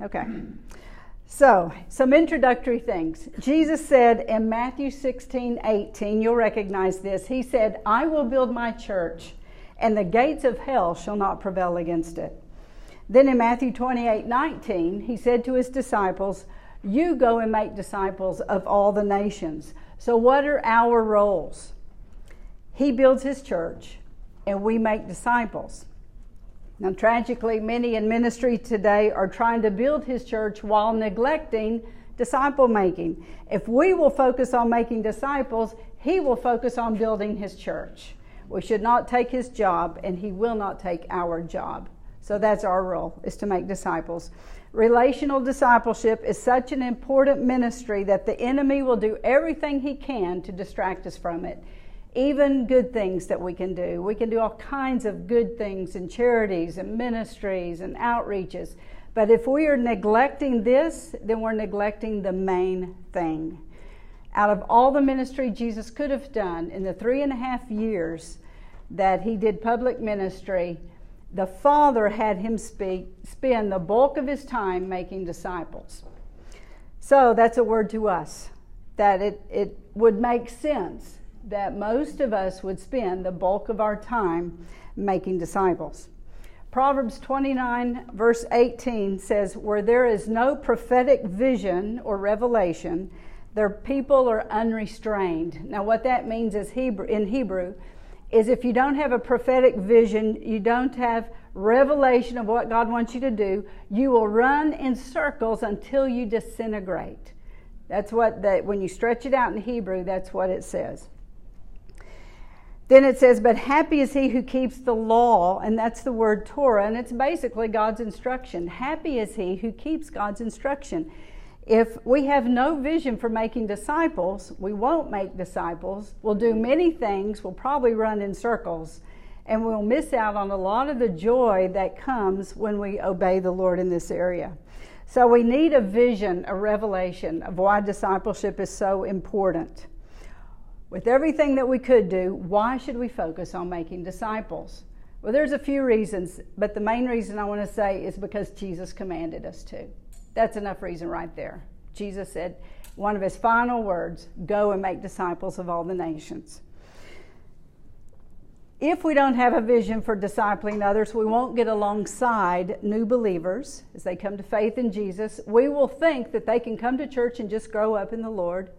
Okay. So, some introductory things. Jesus said in Matthew 16, 18, you'll recognize this. He said, I will build my church, and the gates of hell shall not prevail against it. Then in Matthew 28, 19, he said to his disciples, You go and make disciples of all the nations. So, what are our roles? He builds his church, and we make disciples. Now, tragically, many in ministry today are trying to build his church while neglecting disciple making. If we will focus on making disciples, he will focus on building his church. We should not take his job, and he will not take our job. So that's our role, is to make disciples. Relational discipleship is such an important ministry that the enemy will do everything he can to distract us from it even good things that we can do. We can do all kinds of good things in charities and ministries and outreaches. But if we are neglecting this, then we're neglecting the main thing. Out of all the ministry Jesus could have done in the three and a half years that he did public ministry, the Father had him speak, spend the bulk of his time making disciples. So that's a word to us that it, it would make sense that most of us would spend the bulk of our time making disciples. Proverbs 29, verse 18 says, Where there is no prophetic vision or revelation, their people are unrestrained. Now, what that means is Hebrew, in Hebrew is if you don't have a prophetic vision, you don't have revelation of what God wants you to do, you will run in circles until you disintegrate. That's what that when you stretch it out in Hebrew, that's what it says. Then it says, But happy is he who keeps the law, and that's the word Torah, and it's basically God's instruction. Happy is he who keeps God's instruction. If we have no vision for making disciples, we won't make disciples. We'll do many things, we'll probably run in circles, and we'll miss out on a lot of the joy that comes when we obey the Lord in this area. So we need a vision, a revelation of why discipleship is so important. With everything that we could do, why should we focus on making disciples? Well, there's a few reasons, but the main reason I want to say is because Jesus commanded us to. That's enough reason right there. Jesus said, one of his final words go and make disciples of all the nations. If we don't have a vision for discipling others, we won't get alongside new believers as they come to faith in Jesus. We will think that they can come to church and just grow up in the Lord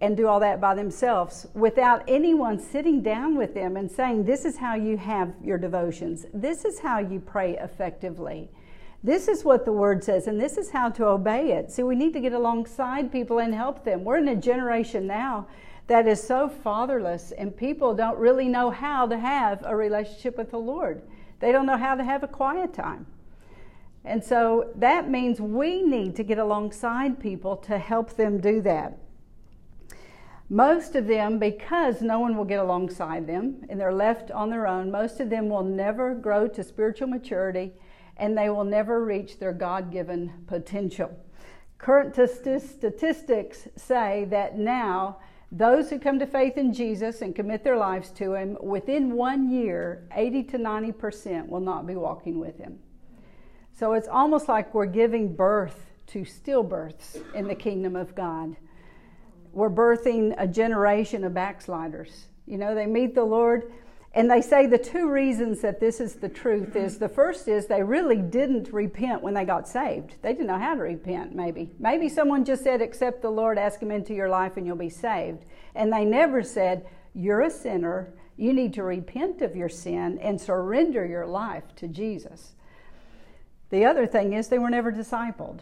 and do all that by themselves without anyone sitting down with them and saying, This is how you have your devotions. This is how you pray effectively. This is what the word says, and this is how to obey it. See, we need to get alongside people and help them. We're in a generation now that is so fatherless, and people don't really know how to have a relationship with the Lord. They don't know how to have a quiet time. And so that means we need to get alongside people to help them do that. Most of them, because no one will get alongside them and they're left on their own, most of them will never grow to spiritual maturity and they will never reach their God given potential. Current statistics say that now those who come to faith in Jesus and commit their lives to Him, within one year, 80 to 90% will not be walking with Him. So it's almost like we're giving birth to stillbirths in the kingdom of God we're birthing a generation of backsliders. You know, they meet the Lord, and they say the two reasons that this is the truth is the first is they really didn't repent when they got saved. They didn't know how to repent, maybe. Maybe someone just said, Accept the Lord, ask Him into your life, and you'll be saved. And they never said, You're a sinner. You need to repent of your sin and surrender your life to Jesus. The other thing is they were never discipled.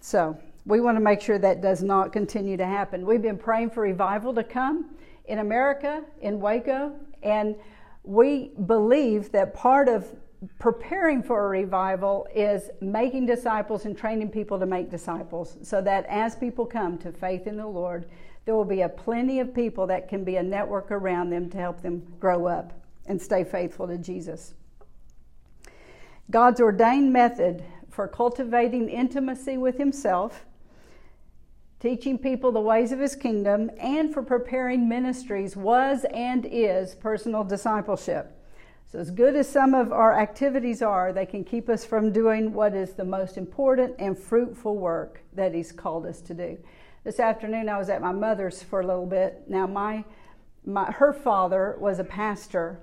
So, we want to make sure that does not continue to happen. We've been praying for revival to come in America, in Waco, and we believe that part of preparing for a revival is making disciples and training people to make disciples so that as people come to faith in the Lord, there will be a plenty of people that can be a network around them to help them grow up and stay faithful to Jesus. God's ordained method for cultivating intimacy with Himself teaching people the ways of his kingdom, and for preparing ministries was and is personal discipleship. So, as good as some of our activities are, they can keep us from doing what is the most important and fruitful work that He's called us to do. This afternoon, I was at my mother's for a little bit. Now, my, my her father was a pastor,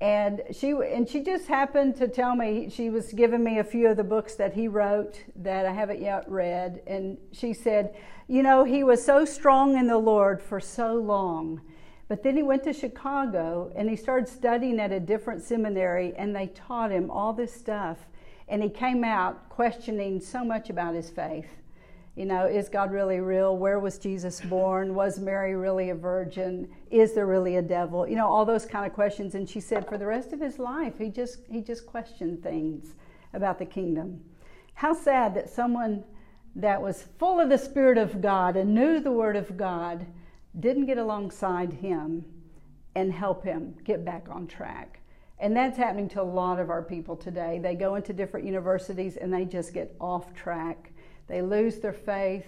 and she and she just happened to tell me she was giving me a few of the books that he wrote that I haven't yet read, and she said, you know, he was so strong in the Lord for so long but then he went to Chicago and he started studying at a different seminary, and they taught him all this stuff. And he came out questioning so much about his faith. You know, is God really real? Where was Jesus born? Was Mary really a virgin? Is there really a devil? You know, all those kind of questions. And she said for the rest of his life, he just he just questioned things about the kingdom. How sad that someone that was full of the Spirit of God and knew the Word of God didn't get alongside him and help him get back on track. And that's happening to a lot of our people today. They go into different universities and they just get off track. They lose their faith.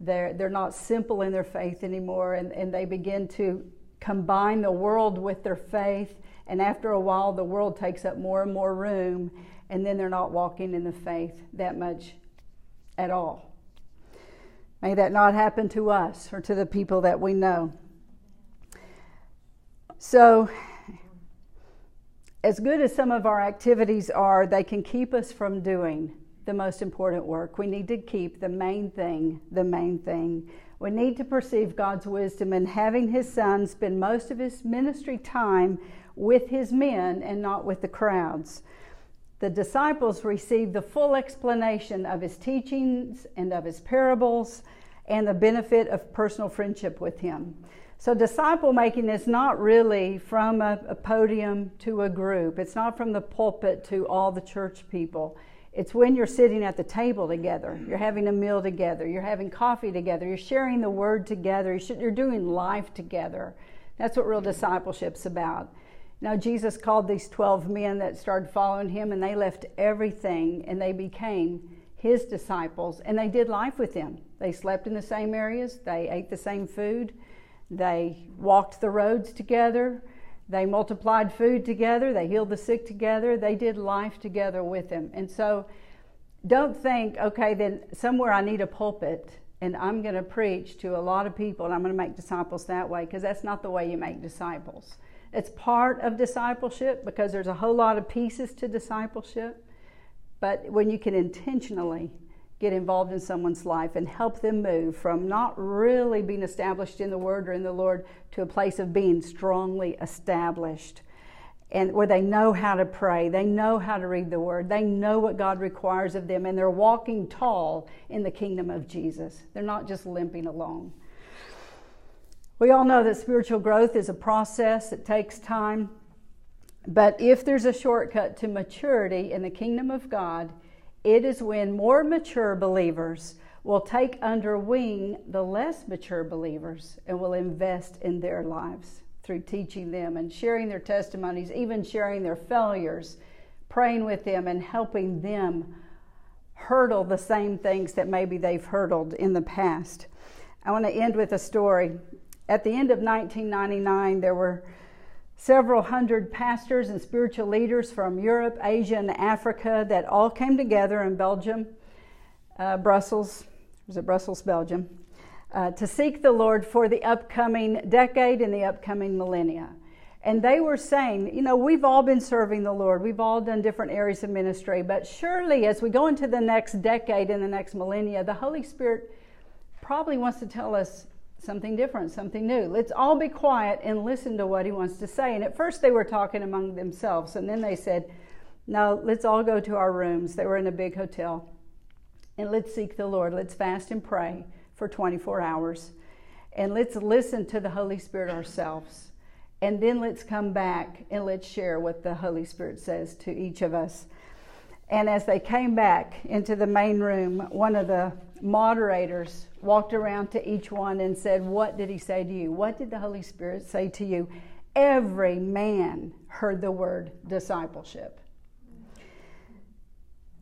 They're, they're not simple in their faith anymore, and, and they begin to combine the world with their faith. And after a while, the world takes up more and more room, and then they're not walking in the faith that much at all. May that not happen to us or to the people that we know. So, as good as some of our activities are, they can keep us from doing the most important work. We need to keep the main thing the main thing. We need to perceive God's wisdom in having His Son spend most of His ministry time with His men and not with the crowds. The disciples received the full explanation of his teachings and of his parables and the benefit of personal friendship with him. So, disciple making is not really from a, a, podium to a group, it's not from the pulpit to all the church people. It's when you're sitting at the table together, you're having a meal together, you're having coffee together, you're sharing the word together, you're doing life together. That's what real discipleship's about. Now, Jesus called these 12 men that started following him, and they left everything and they became his disciples, and they did life with him. They slept in the same areas, they ate the same food, they walked the roads together, they multiplied food together, they healed the sick together, they did life together with him. And so, don't think, okay, then somewhere I need a pulpit and I'm going to preach to a lot of people and I'm going to make disciples that way, because that's not the way you make disciples. It's part of discipleship because there's a whole lot of pieces to discipleship. But when you can intentionally get involved in someone's life and help them move from not really being established in the Word or in the Lord to a place of being strongly established and where they know how to pray, they know how to read the Word, they know what God requires of them, and they're walking tall in the kingdom of Jesus. They're not just limping along. We all know that spiritual growth is a process, it takes time. But if there's a shortcut to maturity in the kingdom of God, it is when more mature believers will take under wing the less mature believers and will invest in their lives through teaching them and sharing their testimonies, even sharing their failures, praying with them, and helping them hurdle the same things that maybe they've hurdled in the past. I want to end with a story. At the end of 1999, there were several hundred pastors and spiritual leaders from Europe, Asia, and Africa that all came together in Belgium, uh, Brussels, was it Brussels, Belgium, uh, to seek the Lord for the upcoming decade and the upcoming millennia. And they were saying, you know, we've all been serving the Lord. We've all done different areas of ministry. But surely, as we go into the next decade and the next millennia, the Holy Spirit probably wants to tell us something different, something new. Let's all be quiet and listen to what he wants to say. And at first they were talking among themselves, and then they said, No, let's all go to our rooms. They were in a big hotel. And let's seek the Lord. Let's fast and pray for 24 hours. And let's listen to the Holy Spirit ourselves. And then let's come back and let's share what the Holy Spirit says to each of us. And as they came back into the main room, one of the moderators walked around to each one and said, What did he say to you? What did the Holy Spirit say to you? Every man heard the word discipleship.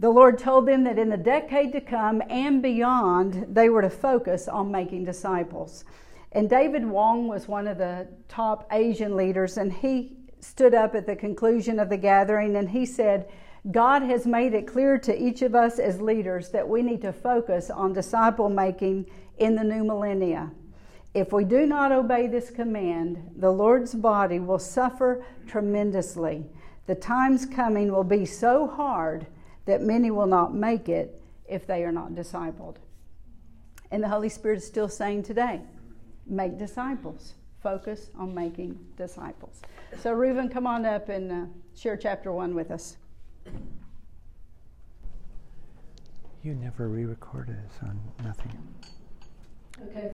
The Lord told them that in the decade to come and beyond, they were to focus on making disciples. And David Wong was one of the top Asian leaders, and he stood up at the conclusion of the gathering and he said, God has made it clear to each of us as leaders that we need to focus on disciple making in the new millennia. If we do not obey this command, the Lord's body will suffer tremendously. The times coming will be so hard that many will not make it if they are not discipled. And the Holy Spirit is still saying today make disciples. Focus on making disciples. So, Reuben, come on up and uh, share chapter one with us. You never re recorded it, so nothing. Okay.